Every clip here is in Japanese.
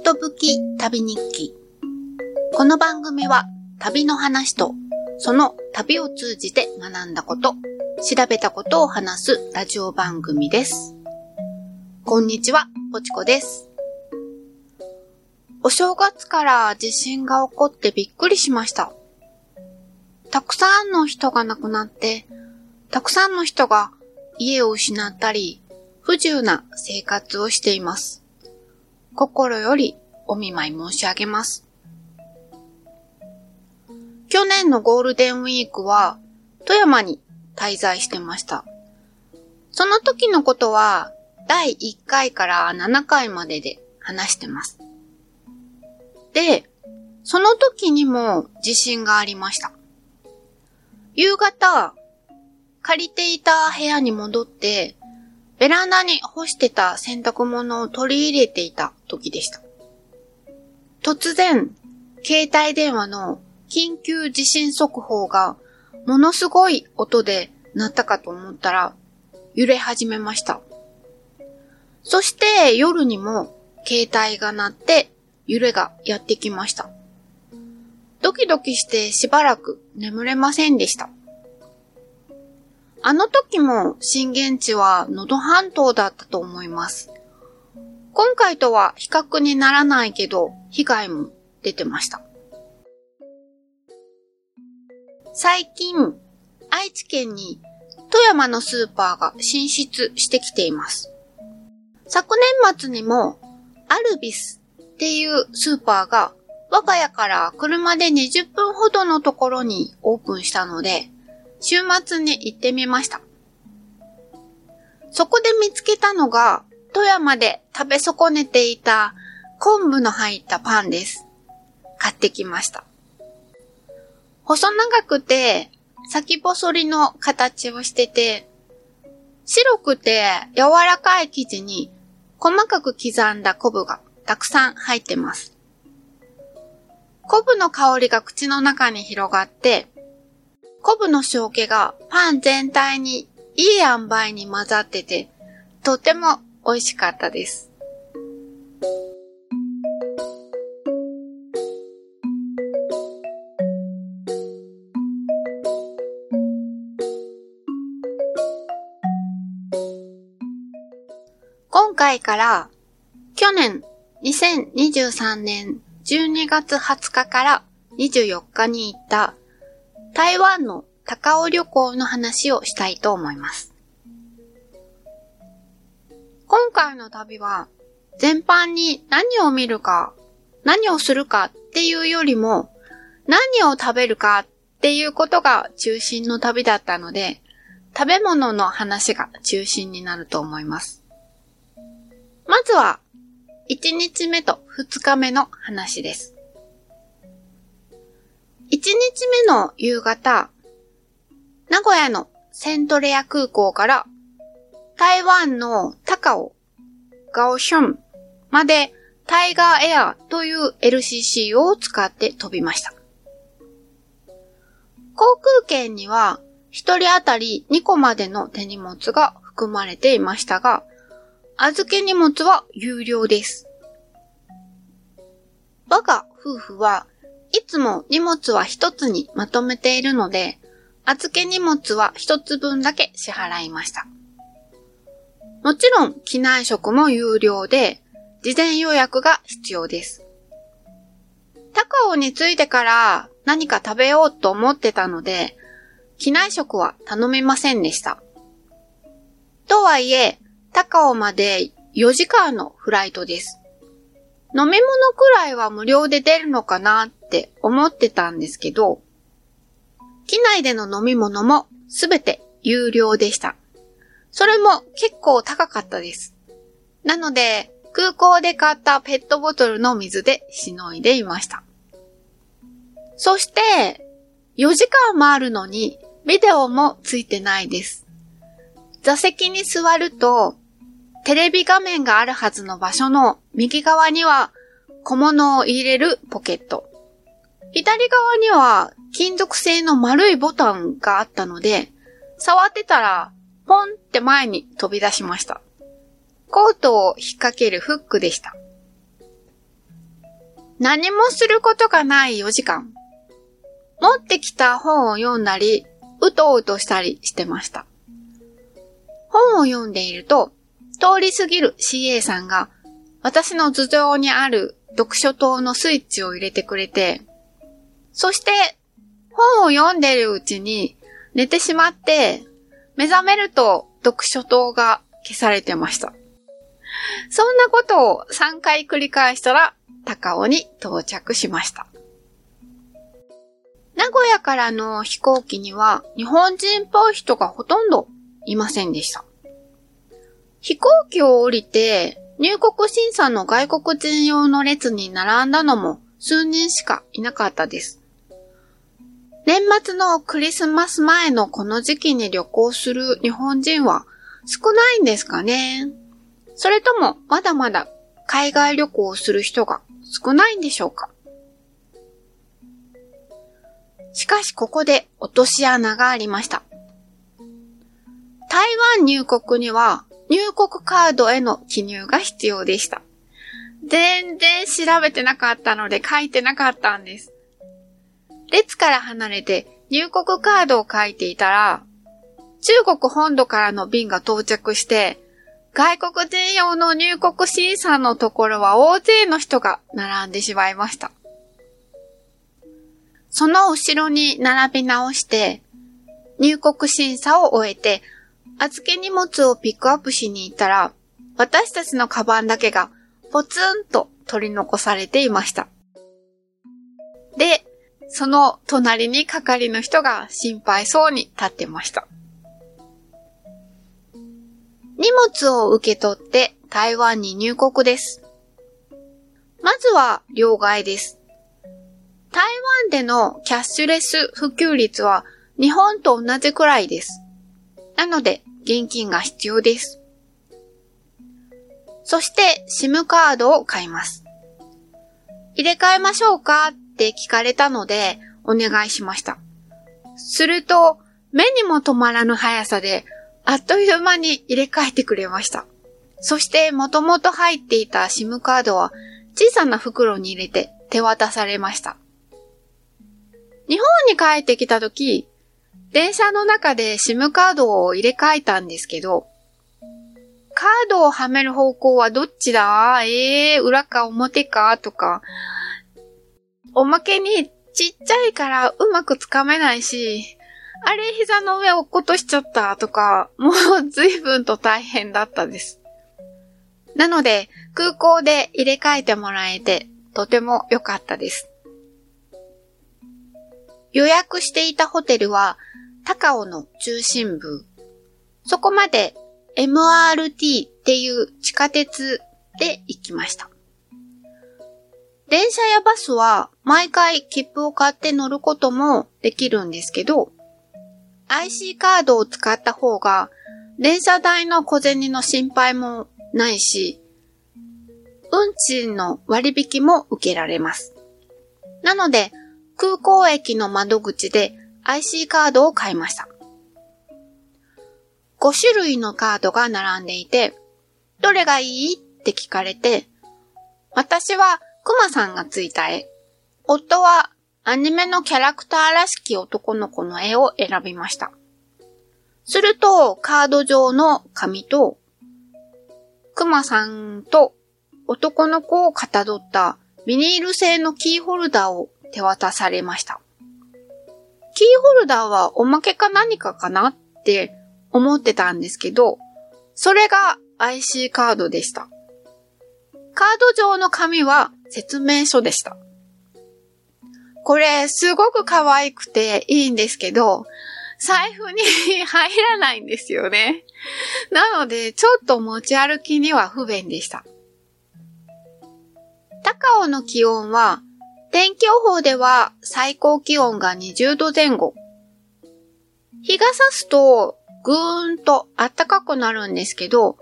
ことぶき旅日記。この番組は旅の話とその旅を通じて学んだこと、調べたことを話すラジオ番組です。こんにちは、ぽちこです。お正月から地震が起こってびっくりしました。たくさんの人が亡くなって、たくさんの人が家を失ったり、不自由な生活をしています。心よりお見舞い申し上げます。去年のゴールデンウィークは富山に滞在してました。その時のことは第1回から7回までで話してます。で、その時にも地震がありました。夕方、借りていた部屋に戻って、ベランダに干してた洗濯物を取り入れていた時でした。突然、携帯電話の緊急地震速報がものすごい音で鳴ったかと思ったら揺れ始めました。そして夜にも携帯が鳴って揺れがやってきました。ドキドキしてしばらく眠れませんでした。あの時も震源地は能登半島だったと思います。今回とは比較にならないけど、被害も出てました。最近、愛知県に富山のスーパーが進出してきています。昨年末にもアルビスっていうスーパーが我が家から車で20分ほどのところにオープンしたので、週末に行ってみました。そこで見つけたのが、富山で食べ損ねていた昆布の入ったパンです。買ってきました。細長くて、先細りの形をしてて、白くて柔らかい生地に細かく刻んだ昆布がたくさん入ってます。昆布の香りが口の中に広がって、昆布の塩気がパン全体にいい塩梅に混ざってて、とても美味しかったです。今回から去年2023年12月20日から24日に行った台湾の高尾旅行の話をしたいと思います。今回の旅は全般に何を見るか、何をするかっていうよりも何を食べるかっていうことが中心の旅だったので、食べ物の話が中心になると思います。まずは1日目と2日目の話です。1日目の夕方、名古屋のセントレア空港から台湾の高尾、ガオションまでタイガーエアという LCC を使って飛びました。航空券には1人当たり2個までの手荷物が含まれていましたが、預け荷物は有料です。我が夫婦はいつも荷物は一つにまとめているので、預け荷物は一つ分だけ支払いました。もちろん機内食も有料で、事前予約が必要です。高尾に着いてから何か食べようと思ってたので、機内食は頼めませんでした。とはいえ、高尾まで4時間のフライトです。飲み物くらいは無料で出るのかなって思ってたんですけど、機内での飲み物もすべて有料でした。それも結構高かったです。なので、空港で買ったペットボトルの水でしのいでいました。そして、4時間もあるのに、ビデオもついてないです。座席に座ると、テレビ画面があるはずの場所の右側には小物を入れるポケット。左側には金属製の丸いボタンがあったので、触ってたらポンって前に飛び出しました。コートを引っ掛けるフックでした。何もすることがない4時間。持ってきた本を読んだり、うとうとしたりしてました。本を読んでいると、通り過ぎる CA さんが、私の頭上にある読書灯のスイッチを入れてくれて、そして、本を読んでるうちに寝てしまって、目覚めると読書灯が消されてました。そんなことを3回繰り返したら、高尾に到着しました。名古屋からの飛行機には日本人っぽい人がほとんどいませんでした。飛行機を降りて入国審査の外国人用の列に並んだのも数人しかいなかったです。年末のクリスマス前のこの時期に旅行する日本人は少ないんですかねそれともまだまだ海外旅行をする人が少ないんでしょうかしかしここで落とし穴がありました。台湾入国には入国カードへの記入が必要でした。全然調べてなかったので書いてなかったんです。列から離れて入国カードを書いていたら、中国本土からの便が到着して、外国人用の入国審査のところは大勢の人が並んでしまいました。その後ろに並び直して、入国審査を終えて預け荷物をピックアップしに行ったら、私たちのカバンだけがポツンと取り残されていました。で、その隣に係の人が心配そうに立ってました。荷物を受け取って台湾に入国です。まずは両替です。台湾でのキャッシュレス普及率は日本と同じくらいです。なので、現金が必要です。そして SIM カードを買います。入れ替えましょうか？って聞かれたのでお願いしました。すると目にも止まらぬ速さであっという間に入れ替えてくれました。そしてもともと入っていた SIM カードは小さな袋に入れて手渡されました。日本に帰ってきた時、電車の中で SIM カードを入れ替えたんですけど、カードをはめる方向はどっちだ？ええー、裏か表か？とか、おまけにちっちゃいからうまくつかめないし、あれ膝の上落っことしちゃったとか、もう随分と大変だったです。なので空港で入れ替えてもらえてとても良かったです。予約していたホテルは高尾の中心部。そこまで MRT っていう地下鉄で行きました。電車やバスは毎回切符を買って乗ることもできるんですけど、IC カードを使った方が電車代の小銭の心配もないし、運賃の割引も受けられます。なので、空港駅の窓口で IC カードを買いました。5種類のカードが並んでいて、どれがいいって聞かれて、私はクマさんがついた絵、夫はアニメのキャラクターらしき男の子の絵を選びました。すると、カード上の紙と、クマさんと男の子をかたどったビニール製のキーホルダーを手渡されました。キーホルダーはおまけか何かかなって思ってたんですけど、それが IC カードでした。カード上の紙は説明書でした。これすごく可愛くていいんですけど、財布に入らないんですよね。なので、ちょっと持ち歩きには不便でした。高尾の気温は天気予報では最高気温が20度前後。日が差すとぐーんと暖かくなるんですけど、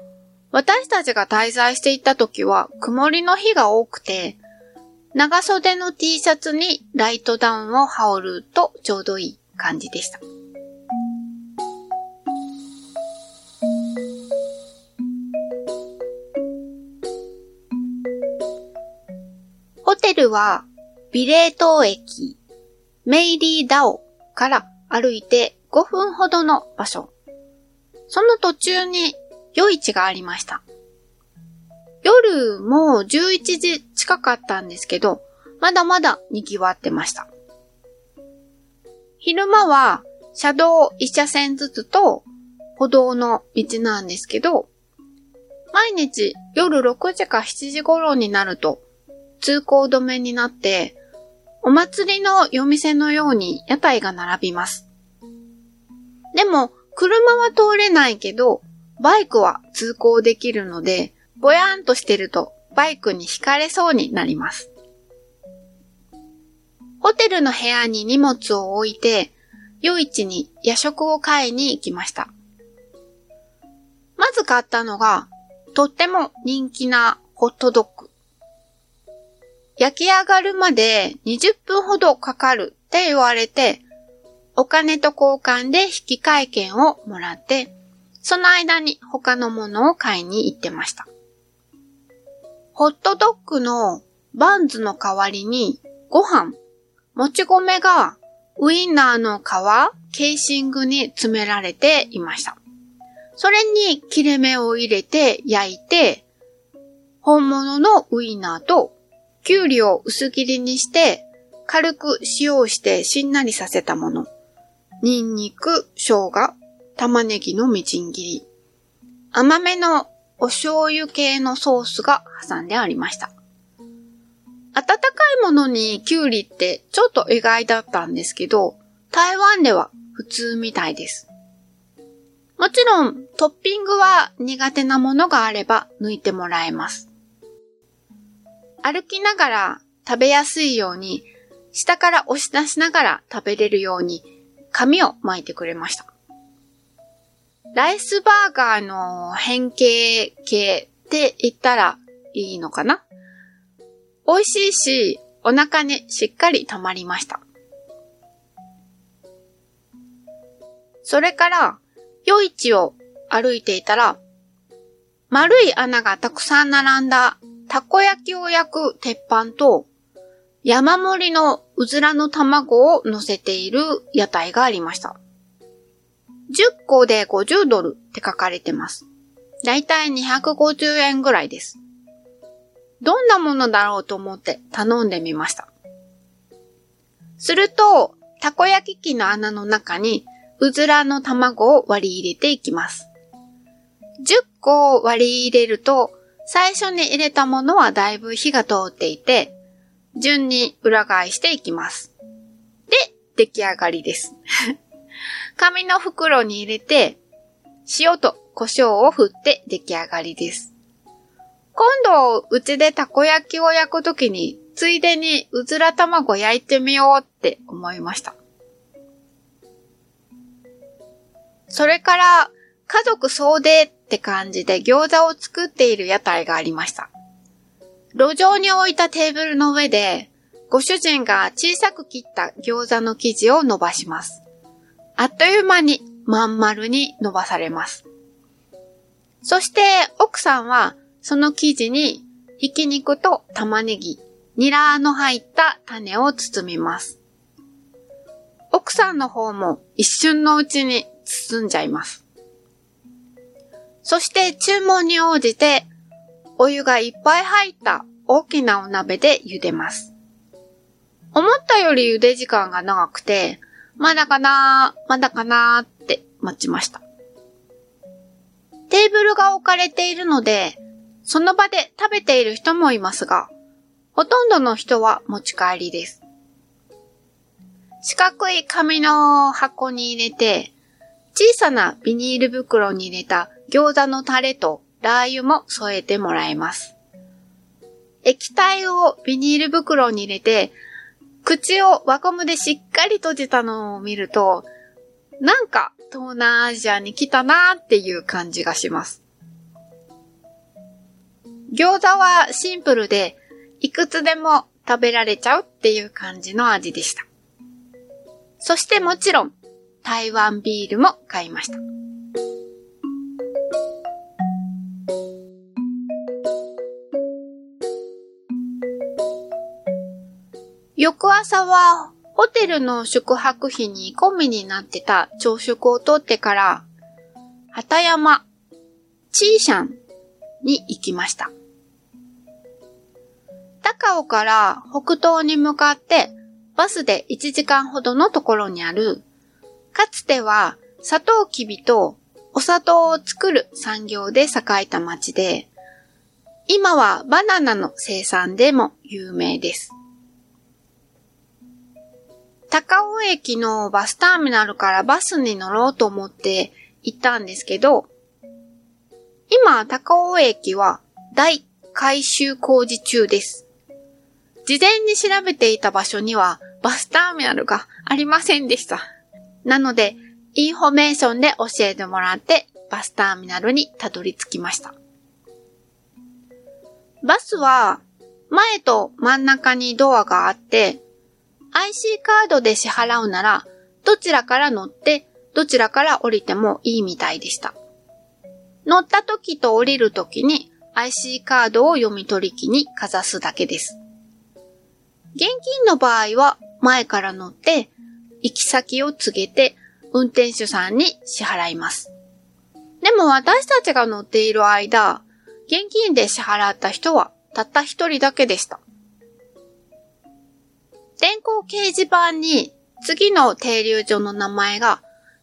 私たちが滞在していた時は曇りの日が多くて、長袖の T シャツにライトダウンを羽織るとちょうどいい感じでした。ホテルルは、ビレー島駅、メイリーダオから歩いて5分ほどの場所。その途中に夜市がありました。夜も11時近かったんですけど、まだまだ賑わってました。昼間は車道一車線ずつと歩道の道なんですけど、毎日夜6時か7時頃になると通行止めになって、お祭りの夜店のように屋台が並びます。でも、車は通れないけど、バイクは通行できるので、ぼやーんとしてるとバイクに惹かれそうになります。ホテルの部屋に荷物を置いて、夜市に夜食を買いに行きました。まず買ったのが、とっても人気なホットドッグ。焼き上がるまで20分ほどかかるって言われて、お金と交換で引換券をもらって、その間に他のものを買いに行ってました。ホットドッグのバンズの代わりにご飯、もち米がウインナーの皮、ケーシングに詰められていました。それに切れ目を入れて焼いて、本物のウインナーときゅうりを薄切りにして軽く塩をしてしんなりさせたもの。ニンニク、生姜、玉ねぎのみじん切り。甘めのお醤油系のソースが挟んでありました。温かいものにキュウリってちょっと意外だったんですけど、台湾では普通みたいです。もちろんトッピングは苦手なものがあれば抜いてもらえます。歩きながら食べやすいように下から押し出しながら食べれるように紙を巻いてくれました。ライスバーガーの変形系って言ったらいいのかな？美味しいし、お腹にしっかり溜まりました。それから、夜市を歩いていたら、丸い穴がたくさん並んだたこ焼きを焼く鉄板と、山盛りのうずらの卵を乗せている屋台がありました。10個で50ドルって書かれてます。だいたい250円ぐらいです。どんなものだろうと思って頼んでみました。すると、たこ焼き器の穴の中にうずらの卵を割り入れていきます。10個割り入れると、最初に入れたものはだいぶ火が通っていて、順に裏返していきます。で、出来上がりです。紙の袋に入れて、塩と胡椒を振って出来上がりです。今度、うちでたこ焼きを焼くときに、ついでにうずら卵焼いてみようって思いました。それから、家族総出って感じで餃子を作っている屋台がありました。路上に置いたテーブルの上で、ご主人が小さく切った餃子の生地を伸ばします。あっという間にまん丸に伸ばされます。そして奥さんはその生地にひき肉と玉ねぎ、ニラの入った種を包みます。奥さんの方も一瞬のうちに包んじゃいます。そして注文に応じてお湯がいっぱい入った大きなお鍋で茹でます。思ったより茹で時間が長くて、まだかなーまだかなーって待ちました。テーブルが置かれているので、その場で食べている人もいますが、ほとんどの人は持ち帰りです。四角い紙の箱に入れて、小さなビニール袋に入れた餃子のタレとラー油も添えてもらえます。液体をビニール袋に入れて、口を輪ゴムでしっかり閉じたのを見ると、なんか東南アジアに来たなーっていう感じがします。餃子はシンプルで、いくつでも食べられちゃうっていう感じの味でした。そしてもちろん、台湾ビールも買いました。翌朝はホテルの宿泊費に込みになってた朝食をとってから、畑山、チーシャンに行きました。高尾から北東に向かってバスで1時間ほどのところにある、かつては砂糖きびとお砂糖を作る産業で栄えた町で、今はバナナの生産でも有名です。高尾駅のバスターミナルからバスに乗ろうと思って行ったんですけど、今、高尾駅は大改修工事中です。事前に調べていた場所にはバスターミナルがありませんでした。なので、インフォメーションで教えてもらってバスターミナルにたどり着きました。バスは前と真ん中にドアがあって、IC カードで支払うなら、どちらから乗って、どちらから降りてもいいみたいでした。乗った時と降りる時に IC カードを読み取り機にかざすだけです。現金の場合は前から乗って行き先を告げて運転手さんに支払います。でも私たちが乗っている間、現金で支払った人はたった一人だけでした。電光掲示板に次の停留所の名前が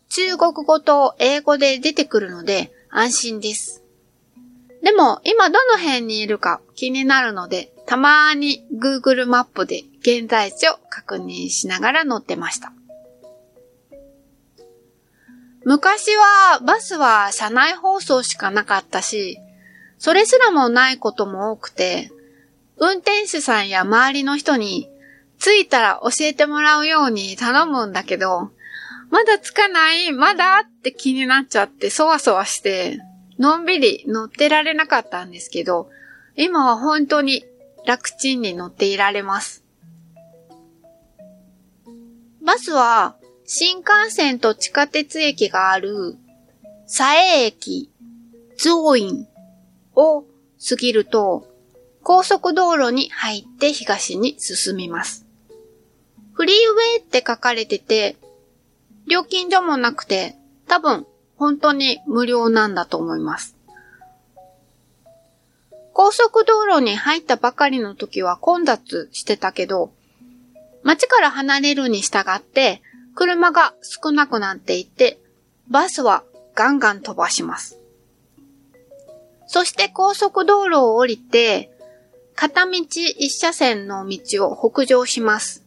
中国語と英語で出てくるので安心です。でも今どの辺にいるか気になるのでたまーに Google マップで現在地を確認しながら乗ってました。昔はバスは車内放送しかなかったし、それすらもないことも多くて、運転手さんや周りの人に着いたら教えてもらうように頼むんだけど、まだ着かないまだって気になっちゃってそわそわして、のんびり乗ってられなかったんですけど、今は本当に楽ちんに乗っていられます。バスは新幹線と地下鉄駅がある佐江駅、増院を過ぎると高速道路に入って東に進みます。フリーウェイって書かれてて、料金所もなくて、多分本当に無料なんだと思います。高速道路に入ったばかりの時は混雑してたけど、街から離れるに従って車が少なくなっていって、バスはガンガン飛ばします。そして高速道路を降りて、片道一車線の道を北上します。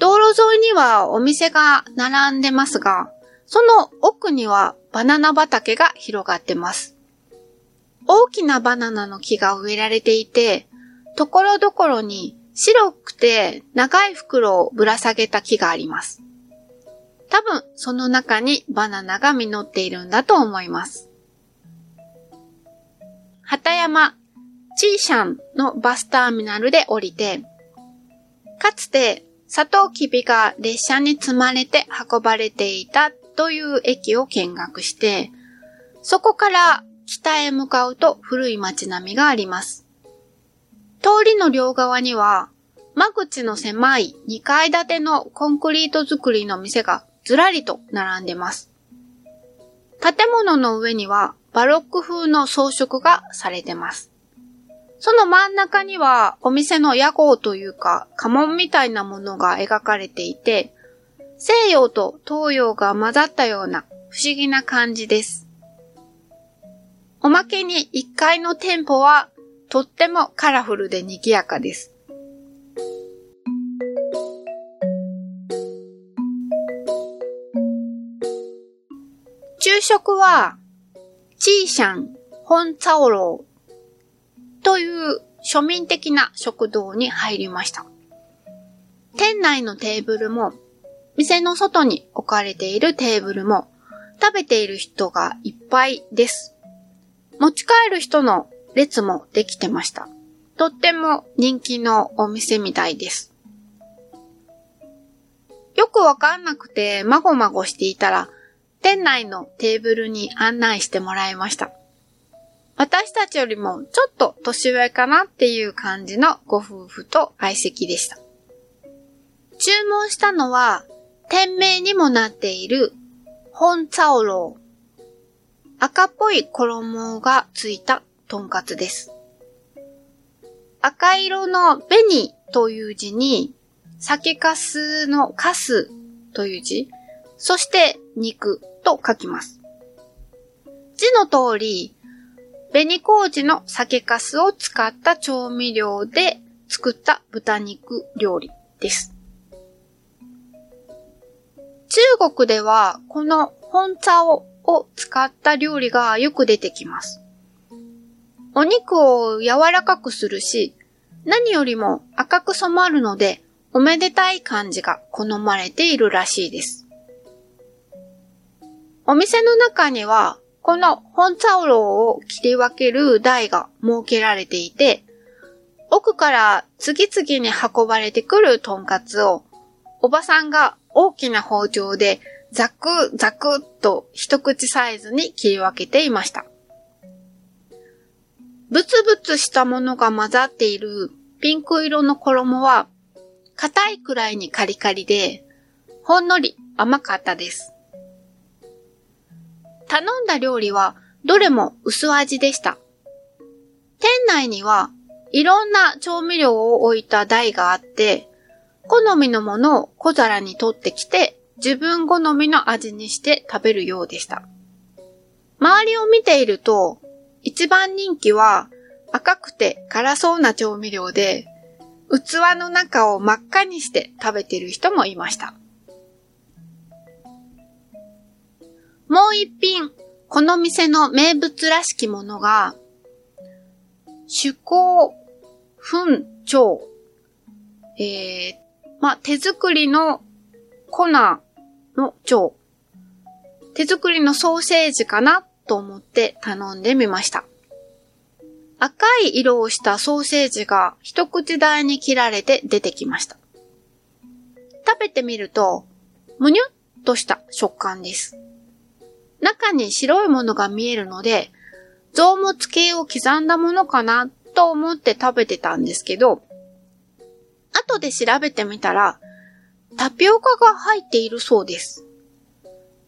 道路沿いにはお店が並んでますが、その奥にはバナナ畑が広がってます。大きなバナナの木が植えられていて、ところどころに白くて長い袋をぶら下げた木があります。多分その中にバナナが実っているんだと思います。畑山チーシャンのバスターミナルで降りて、かつてサトウキビが列車に積まれて運ばれていたという駅を見学して、そこから北へ向かうと古い街並みがあります。通りの両側には、間口の狭い2階建てのコンクリート造りの店がずらりと並んでます。建物の上にはバロック風の装飾がされてます。その真ん中にはお店の屋号というか家紋みたいなものが描かれていて、西洋と東洋が混ざったような不思議な感じです。おまけに1階の店舗はとってもカラフルで賑やかです。昼食は、チーシャン、ホンツァオローという庶民的な食堂に入りました。店内のテーブルも、店の外に置かれているテーブルも、食べている人がいっぱいです。持ち帰る人の列もできてました。とっても人気のお店みたいです。よくわかんなくてまごまごしていたら、店内のテーブルに案内してもらいました。私たちよりもちょっと年上かなっていう感じのご夫婦と相席でした。注文したのは、店名にもなっている、本茶オロー。赤っぽい衣がついたとんかつです。赤色の紅という字に、酒かすのかすという字、そして肉と書きます。字の通り、紅麹の酒かすを使った調味料で作った豚肉料理です。中国ではこの本茶を使った料理がよく出てきます。お肉を柔らかくするし、何よりも赤く染まるので、おめでたい感じが好まれているらしいです。お店の中には、この本茶ウロを切り分ける台が設けられていて、奥から次々に運ばれてくるトンカツを、おばさんが大きな包丁でザクザクっと一口サイズに切り分けていました。ブツブツしたものが混ざっているピンク色の衣は、硬いくらいにカリカリで、ほんのり甘かったです。頼んだ料理はどれも薄味でした。店内にはいろんな調味料を置いた台があって、好みのものを小皿に取ってきて自分好みの味にして食べるようでした。周りを見ていると一番人気は赤くて辛そうな調味料で、器の中を真っ赤にして食べている人もいました。もう一品、この店の名物らしきものが、手工粉腸。えー、ま手作りの粉の腸。手作りのソーセージかなと思って頼んでみました。赤い色をしたソーセージが一口大に切られて出てきました。食べてみると、むにゅっとした食感です。中に白いものが見えるので、臓物系を刻んだものかなと思って食べてたんですけど、後で調べてみたら、タピオカが入っているそうです。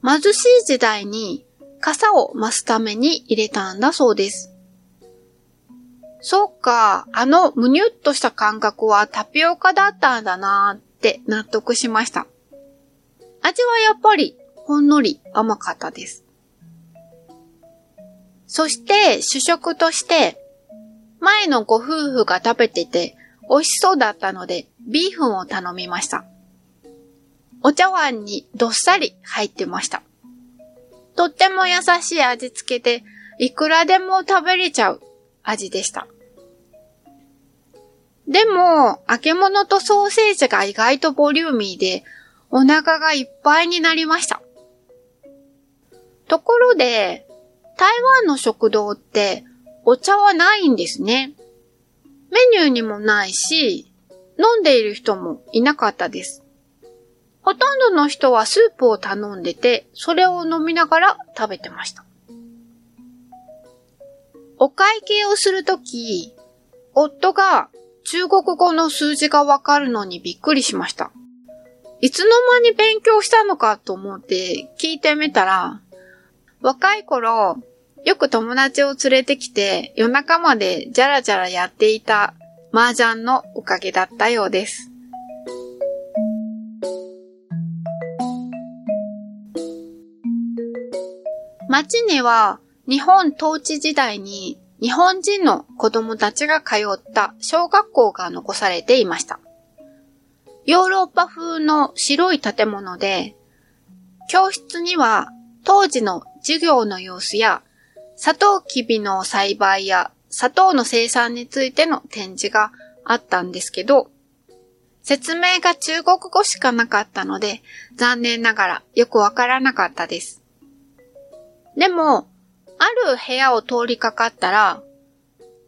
貧しい時代に傘を増すために入れたんだそうです。そっか、あのむにゅっとした感覚はタピオカだったんだなーって納得しました。味はやっぱりほんのり甘かったです。そして主食として前のご夫婦が食べてて美味しそうだったのでビーフンを頼みました。お茶碗にどっさり入ってました。とっても優しい味付けで、いくらでも食べれちゃう味でした。でも、揚げ物とソーセージが意外とボリューミーで、お腹がいっぱいになりました。ところで、台湾の食堂ってお茶はないんですね。メニューにもないし、飲んでいる人もいなかったです。ほとんどの人はスープを頼んでて、それを飲みながら食べてました。お会計をするとき、夫が中国語の数字がわかるのにびっくりしました。いつの間に勉強したのかと思って聞いてみたら、若い頃、よく友達を連れてきて夜中までじゃらじゃらやっていた麻雀のおかげだったようです。街には日本統治時代に日本人の子供たちが通った小学校が残されていました。ヨーロッパ風の白い建物で、教室には当時の授業の様子や、砂糖きびの栽培や砂糖の生産についての展示があったんですけど、説明が中国語しかなかったので、残念ながらよくわからなかったです。でも、ある部屋を通りかかったら、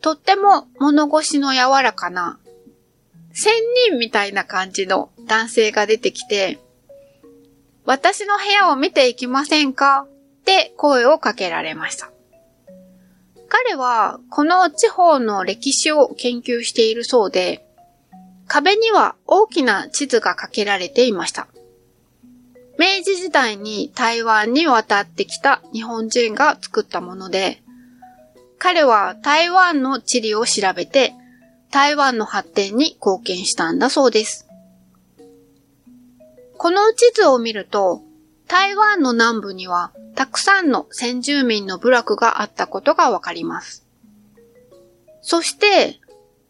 とっても物腰の柔らかな、仙人みたいな感じの男性が出てきて、私の部屋を見ていきませんか？って声をかけられました。彼はこの地方の歴史を研究しているそうで、壁には大きな地図がかけられていました。明治時代に台湾に渡ってきた日本人が作ったもので、彼は台湾の地理を調べて、台湾の発展に貢献したんだそうです。この地図を見ると、台湾の南部にはたくさんの先住民の部落があったことがわかります。そして、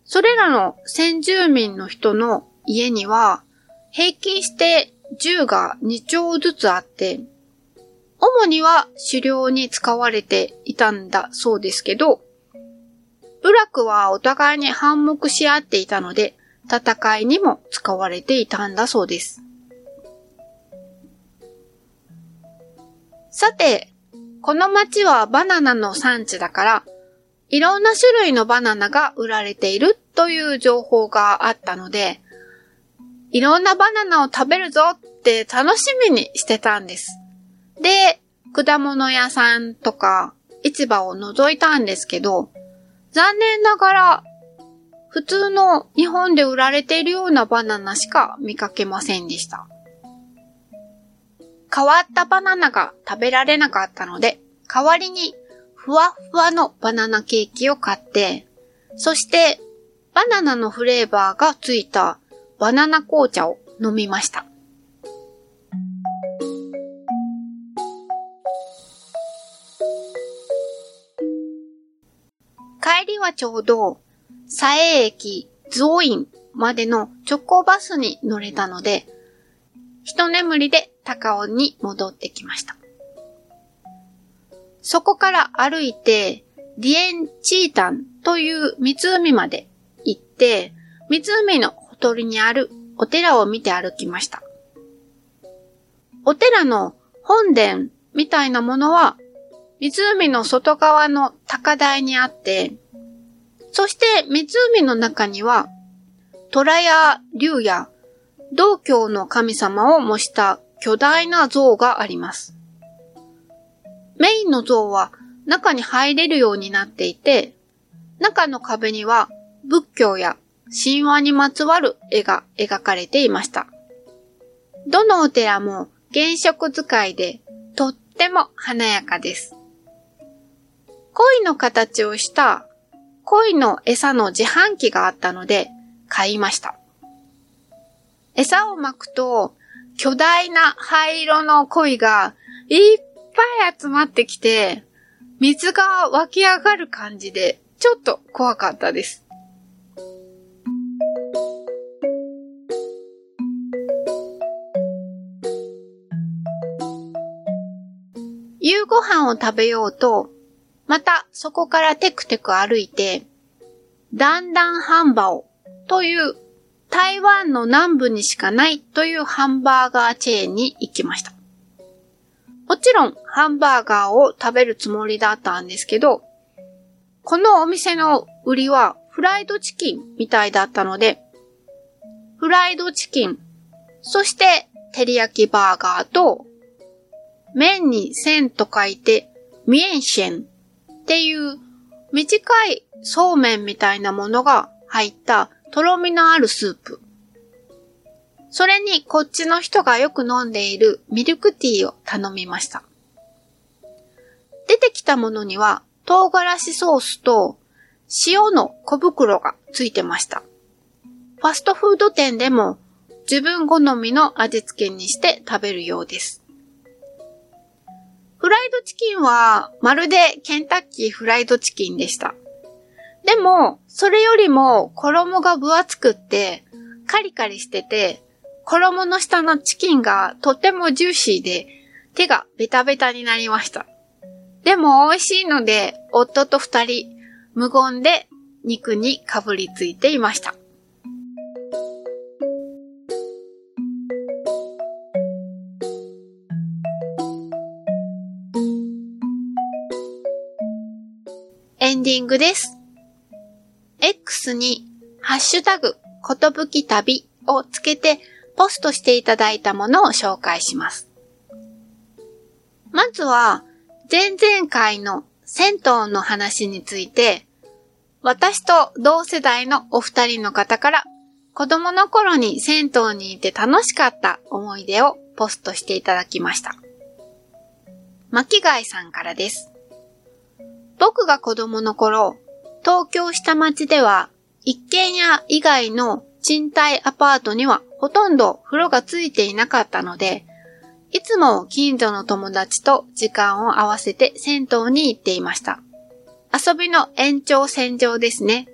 それらの先住民の人の家には平均して銃が2丁ずつあって、主には狩猟に使われていたんだそうですけど、部落はお互いに反目し合っていたので、戦いにも使われていたんだそうです。さて、この町はバナナの産地だから、いろんな種類のバナナが売られているという情報があったので、いろんなバナナを食べるぞって楽しみにしてたんです。で、果物屋さんとか市場を覗いたんですけど、残念ながら、普通の日本で売られているようなバナナしか見かけませんでした。変わったバナナが食べられなかったので、代わりにふわふわのバナナケーキを買って、そしてバナナのフレーバーがついたバナナ紅茶を飲みました。帰りはちょうど、佐江駅増院までの直行バスに乗れたので、一眠りで高尾に戻ってきました。そこから歩いて、ディエンチータンという湖まで行って、湖のほとりにあるお寺を見て歩きました。お寺の本殿みたいなものは湖の外側の高台にあって、そして湖の中には、虎や竜や道教の神様を模した巨大な像があります。メインの像は中に入れるようになっていて、中の壁には仏教や神話にまつわる絵が描かれていました。どのお寺も原色使いでとっても華やかです。鯉の形をした鯉の餌の自販機があったので買いました。餌を巻くと巨大な灰色の鯉がいっぱい集まってきて水が湧き上がる感じでちょっと怖かったです。夕ご飯を食べようとまた、そこからテクテク歩いて、ダンダンハンバオという台湾の南部にしかないというハンバーガーチェーンに行きました。もちろんハンバーガーを食べるつもりだったんですけど、このお店の売りはフライドチキンみたいだったので、フライドチキン、そして照り焼きバーガーと、麺に線と書いて、ミエンシェンっていう短いそうめんみたいなものが入ったとろみのあるスープ。それにこっちの人がよく飲んでいるミルクティーを頼みました。出てきたものには唐辛子ソースと塩の小袋がついてました。ファストフード店でも自分好みの味付けにして食べるようです。フライドチキンはまるでケンタッキーフライドチキンでした。でも、それよりも衣が分厚くって、カリカリしてて、衣の下のチキンがとてもジューシーで、手がベタベタになりました。でも美味しいので、夫と二人、無言で肉にかぶりついていました。エンディングです。X に、ハッシュタグ、ことぶき旅をつけてポストしていただいたものを紹介します。まずは、前々回の銭湯の話について、私と同世代のお二人の方から子供の頃に銭湯にいて楽しかった思い出をポストしていただきました。巻貝さんからです。僕が子供の頃、東京下町では一軒家以外の賃貸アパートにはほとんど風呂がついていなかったので、いつも近所の友達と時間を合わせて銭湯に行っていました。遊びの延長線上ですね。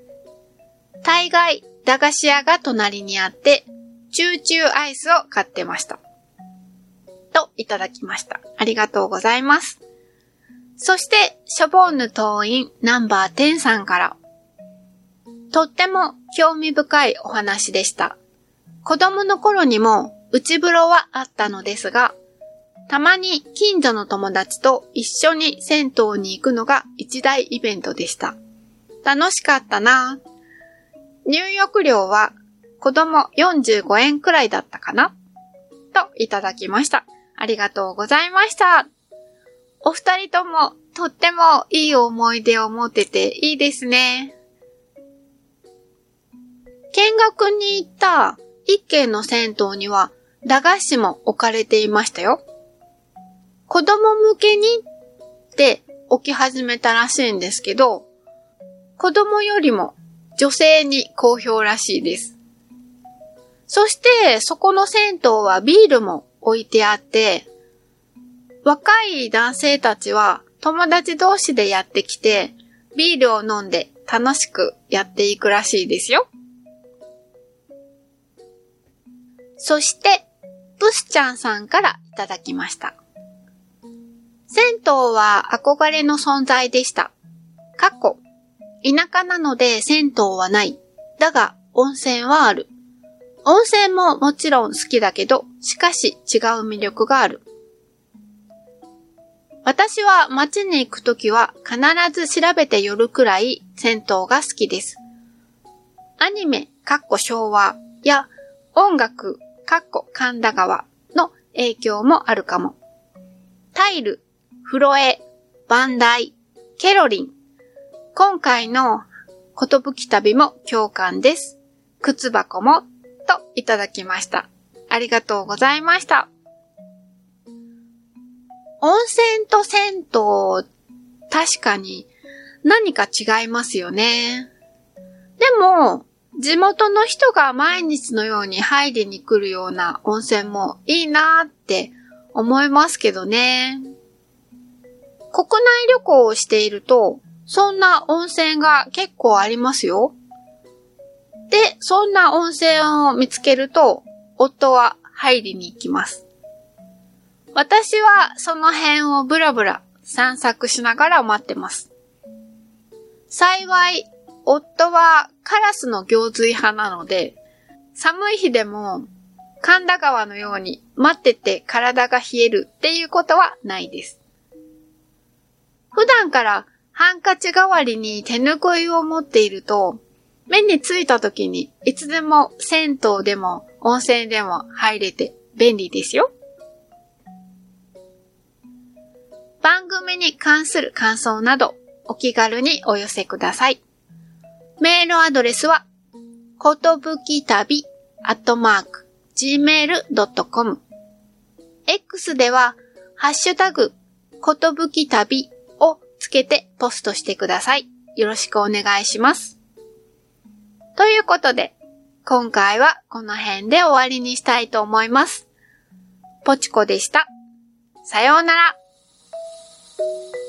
大概駄菓子屋が隣にあって、チューチューアイスを買ってました。といただきました。ありがとうございます。そして、ショボンヌ党員ナンバー10さんから、とっても興味深いお話でした。子供の頃にも内風呂はあったのですが、たまに近所の友達と一緒に銭湯に行くのが一大イベントでした。楽しかったな。入浴料は子供45円くらいだったかな？といただきました。ありがとうございました。お二人ともとってもいい思い出を持ってていいですね。見学に行った一軒の銭湯には駄菓子も置かれていましたよ。子供向けにって置き始めたらしいんですけど、子供よりも女性に好評らしいです。そして、そこの銭湯はビールも置いてあって、若い男性たちは友達同士でやってきて、ビールを飲んで楽しくやっていくらしいですよ。そして、ブスちゃんさんからいただきました。銭湯は憧れの存在でした。過去、田舎なので銭湯はない。だが、温泉はある。温泉ももちろん好きだけど、しかし違う魅力がある。私は街に行くときは必ず調べて寄るくらい銭湯が好きです。アニメ、かっこ昭和や音楽、かっこ神田川の影響もあるかも。タイル、フロエ、バンダイ、ケロリン、今回のことぶき旅も共感です。靴箱も、といただきました。ありがとうございました。温泉と銭湯、確かに何か違いますよね。でも、地元の人が毎日のように入りに来るような温泉もいいなって思いますけどね。国内旅行をしていると、そんな温泉が結構ありますよ。で、そんな温泉を見つけると、夫は入りに行きます。私はその辺をブラブラ散策しながら待ってます。幸い、夫はカラスの行水派なので、寒い日でも神田川のように待ってて体が冷えるっていうことはないです。普段からハンカチ代わりに手ぬぐいを持っていると、目についた時にいつでも銭湯でも温泉でも入れて便利ですよ。番組に関する感想などお気軽にお寄せください。メールアドレスは、ことぶき旅アットマーク gmail.com X では、ハッシュタグ、ことぶき旅つけてポストしてください。よろしくお願いします。ということで、今回はこの辺で終わりにしたいと思います。ポチコでした。さようなら。Thank you.